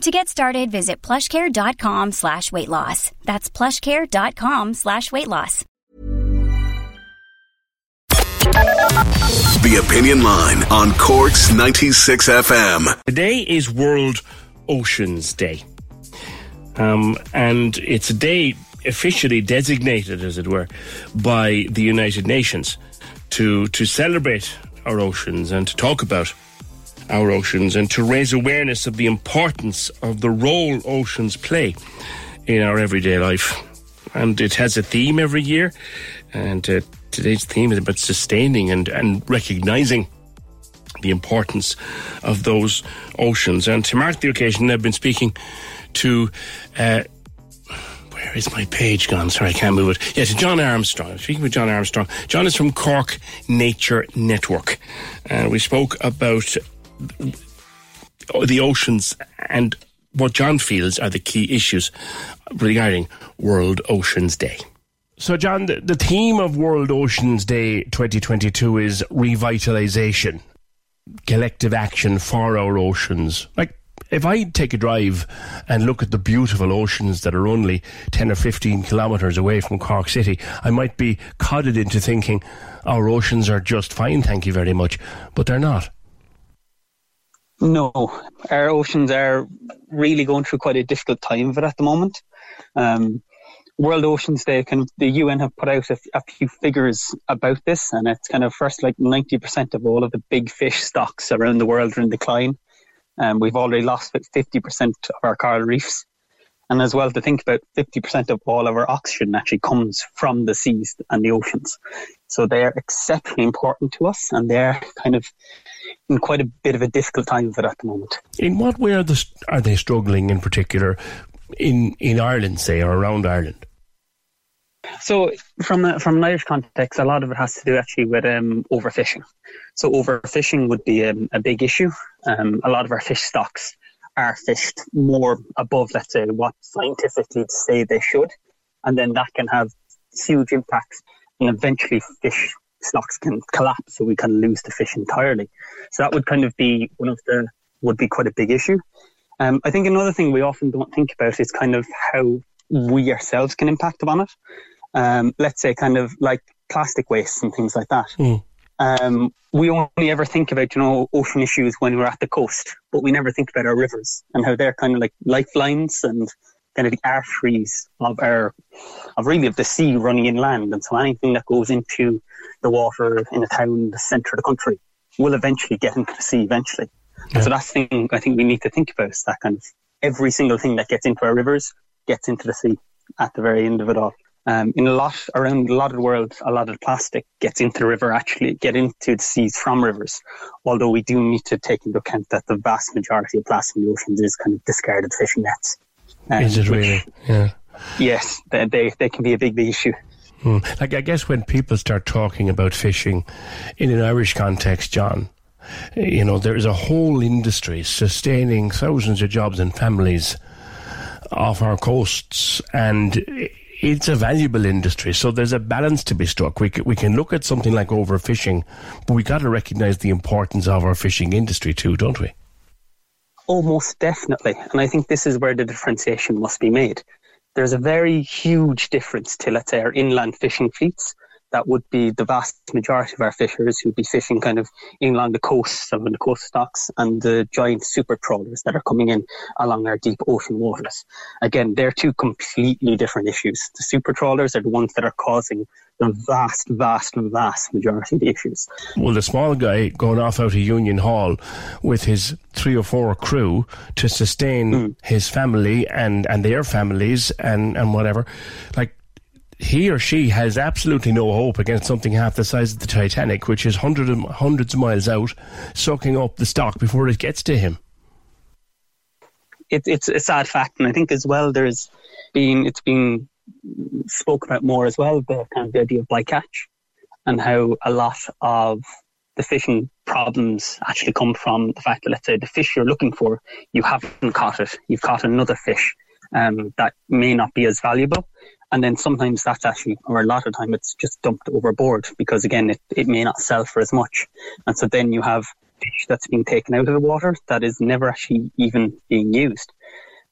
To get started, visit plushcare.com slash weight loss. That's plushcare.com slash weight loss. The Opinion Line on Cork's 96 FM. Today is World Oceans Day. Um, and it's a day officially designated, as it were, by the United Nations to, to celebrate our oceans and to talk about our oceans and to raise awareness of the importance of the role oceans play in our everyday life. And it has a theme every year, and uh, today's theme is about sustaining and, and recognizing the importance of those oceans. And to mark the occasion, I've been speaking to. Uh, where is my page gone? Sorry, I can't move it. Yeah, to John Armstrong. Speaking with John Armstrong. John is from Cork Nature Network. And uh, we spoke about the oceans and what John feels are the key issues regarding World Oceans Day. So, John, the, the theme of World Oceans Day 2022 is revitalization, collective action for our oceans. Like, if I take a drive and look at the beautiful oceans that are only 10 or 15 kilometres away from Cork City, I might be codded into thinking our oceans are just fine, thank you very much. But they're not. No, our oceans are really going through quite a difficult time of it at the moment. Um, World Oceans Day, kind of the UN have put out a, a, few figures about this, and it's kind of first like 90% of all of the big fish stocks around the world are in decline. Um, we've already lost 50% of our coral reefs. And as well, to think about 50% of all of our oxygen actually comes from the seas and the oceans. So they're exceptionally important to us, and they're kind of in quite a bit of a difficult time for at the moment. In what way are, the, are they struggling in particular in, in Ireland, say, or around Ireland? So, from a, from an Irish context, a lot of it has to do actually with um, overfishing. So, overfishing would be um, a big issue. Um, a lot of our fish stocks are fished more above, let's say, what scientifically say they should, and then that can have huge impacts and eventually fish stocks can collapse, so we can lose the fish entirely. So that would kind of be one of the would be quite a big issue. Um, I think another thing we often don't think about is kind of how we ourselves can impact upon it. Um, let's say kind of like plastic waste and things like that. Mm. Um, we only ever think about you know ocean issues when we're at the coast, but we never think about our rivers and how they're kind of like lifelines and kind of the arteries of our of really of the sea running inland. And so anything that goes into the water in a town, the centre of the country, will eventually get into the sea eventually. Yeah. So that's the thing I think we need to think about is that kind of every single thing that gets into our rivers gets into the sea at the very end of it all. Um, in a lot around a lot of the world, a lot of plastic gets into the river, actually get into the seas from rivers. Although we do need to take into account that the vast majority of plastic in the oceans is kind of discarded fishing nets. Um, is it really? Yeah. Yes, they, they, they can be a big, big issue. Hmm. Like, I guess when people start talking about fishing in an Irish context, John, you know, there is a whole industry sustaining thousands of jobs and families off our coasts, and it's a valuable industry. So there's a balance to be struck. We we can look at something like overfishing, but we got to recognise the importance of our fishing industry too, don't we? Oh, Almost definitely. And I think this is where the differentiation must be made. There's a very huge difference to, let's say, our inland fishing fleets that would be the vast majority of our fishers who'd be fishing kind of in along the coast, of the coast stocks, and the giant super trawlers that are coming in along our deep ocean waters. Again, they're two completely different issues. The super trawlers are the ones that are causing the vast, vast, vast majority of the issues. Well, the small guy going off out of Union Hall with his three or four crew to sustain mm. his family and, and their families and, and whatever, like he or she has absolutely no hope against something half the size of the Titanic, which is hundreds of, hundreds of miles out, sucking up the stock before it gets to him. It, it's a sad fact, and I think as well there's been it's been spoken about more as well the kind of the idea of bycatch and how a lot of the fishing problems actually come from the fact that let's say the fish you're looking for you haven't caught it you've caught another fish um, that may not be as valuable and then sometimes that's actually, or a lot of time, it's just dumped overboard because again, it, it may not sell for as much. And so then you have fish that's being taken out of the water that is never actually even being used.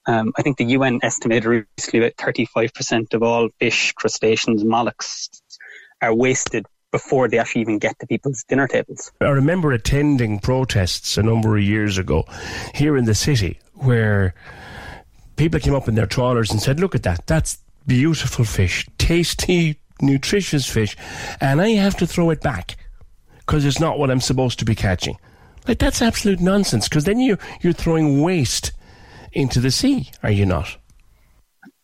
Um, I think the UN estimated recently that 35% of all fish, crustaceans, mollusks are wasted before they actually even get to people's dinner tables. I remember attending protests a number of years ago here in the city where people came up in their trawlers and said, look at that, that's beautiful fish, tasty, nutritious fish, and I have to throw it back because it's not what I'm supposed to be catching. Like that's absolute nonsense because then you you're throwing waste into the sea, are you not?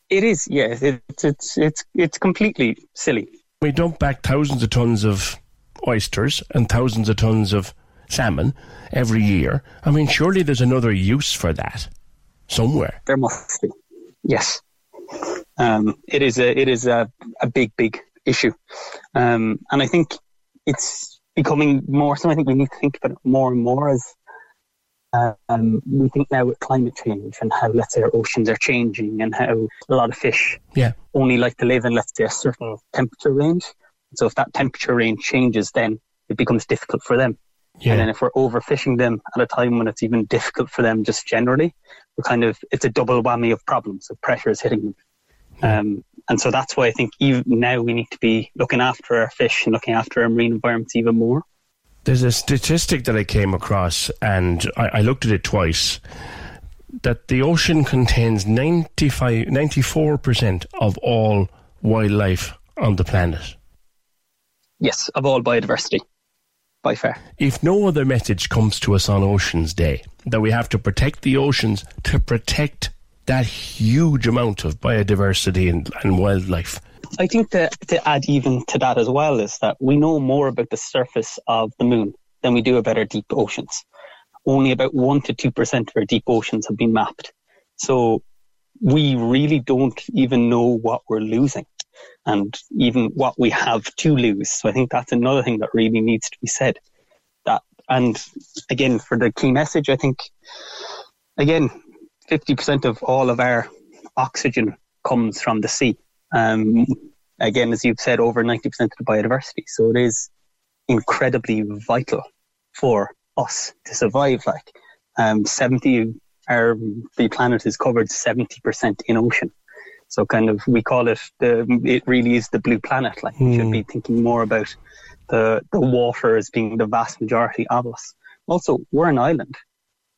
It is, yes. It's it's it's it's completely silly. We dump back thousands of tons of oysters and thousands of tons of salmon every year. I mean, surely there's another use for that somewhere. There must be. Yes um, it is a it is a, a big big issue, um, and I think it's becoming more. So I think we need to think about it more and more as um, we think now with climate change and how let's say our oceans are changing and how a lot of fish yeah. only like to live in let's say a certain temperature range. So if that temperature range changes, then it becomes difficult for them. Yeah. And then if we're overfishing them at a time when it's even difficult for them just generally, we're kind of, it's a double whammy of problems. So pressure is hitting them. Um, and so that's why I think even now we need to be looking after our fish and looking after our marine environments even more. There's a statistic that I came across, and I, I looked at it twice, that the ocean contains 95, 94% of all wildlife on the planet. Yes, of all biodiversity, by far. If no other message comes to us on Oceans Day, that we have to protect the oceans to protect that huge amount of biodiversity and, and wildlife. I think that to add even to that as well is that we know more about the surface of the moon than we do about our deep oceans. Only about 1 to 2% of our deep oceans have been mapped. So we really don't even know what we're losing and even what we have to lose. So I think that's another thing that really needs to be said. That and again for the key message, I think again 50% of all of our oxygen comes from the sea. Um, again, as you've said, over 90% of the biodiversity. So it is incredibly vital for us to survive. Like um, 70, our the planet is covered 70% in ocean. So kind of we call it the it really is the blue planet. Like mm. we should be hmm. thinking more about the the water as being the vast majority of us. Also, we're an island.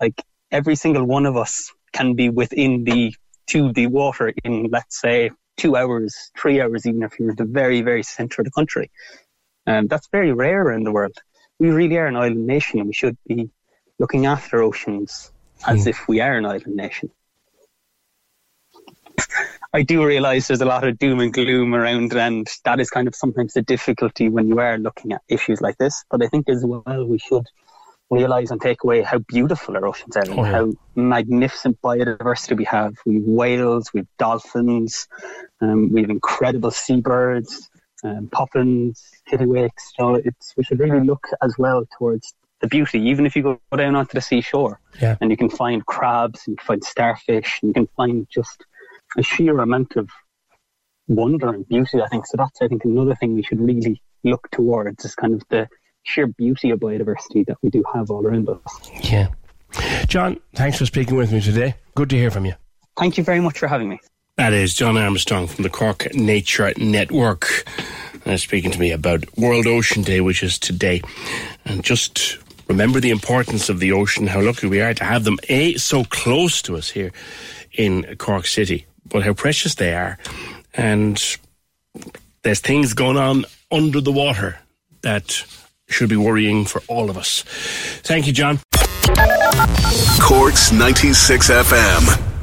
Like every single one of us can be within the to the water in let's say two hours, three hours, even if you're in the very, very centre of the country. Um, that's very rare in the world. We really are an island nation and we should be looking after oceans as mm. if we are an island nation. I do realise there's a lot of doom and gloom around, and that is kind of sometimes the difficulty when you are looking at issues like this. But I think as well we should realize and take away how beautiful our oceans are oh, yeah. how magnificent biodiversity we have. We've whales, we've dolphins, um, we have incredible seabirds, um, puffins, kittiwakes. So it's we should really look as well towards the beauty. Even if you go down onto the seashore, yeah. and you can find crabs, and you can find starfish, and you can find just a sheer amount of wonder and beauty. I think so. That's I think another thing we should really look towards is kind of the sheer beauty of biodiversity that we do have all around us. Yeah. John, thanks for speaking with me today. Good to hear from you. Thank you very much for having me. That is John Armstrong from the Cork Nature Network. uh, speaking to me about World Ocean Day, which is today. And just remember the importance of the ocean, how lucky we are to have them, A, so close to us here in Cork City, but how precious they are. And there's things going on under the water that should be worrying for all of us. Thank you, John. Cork's 96 FM.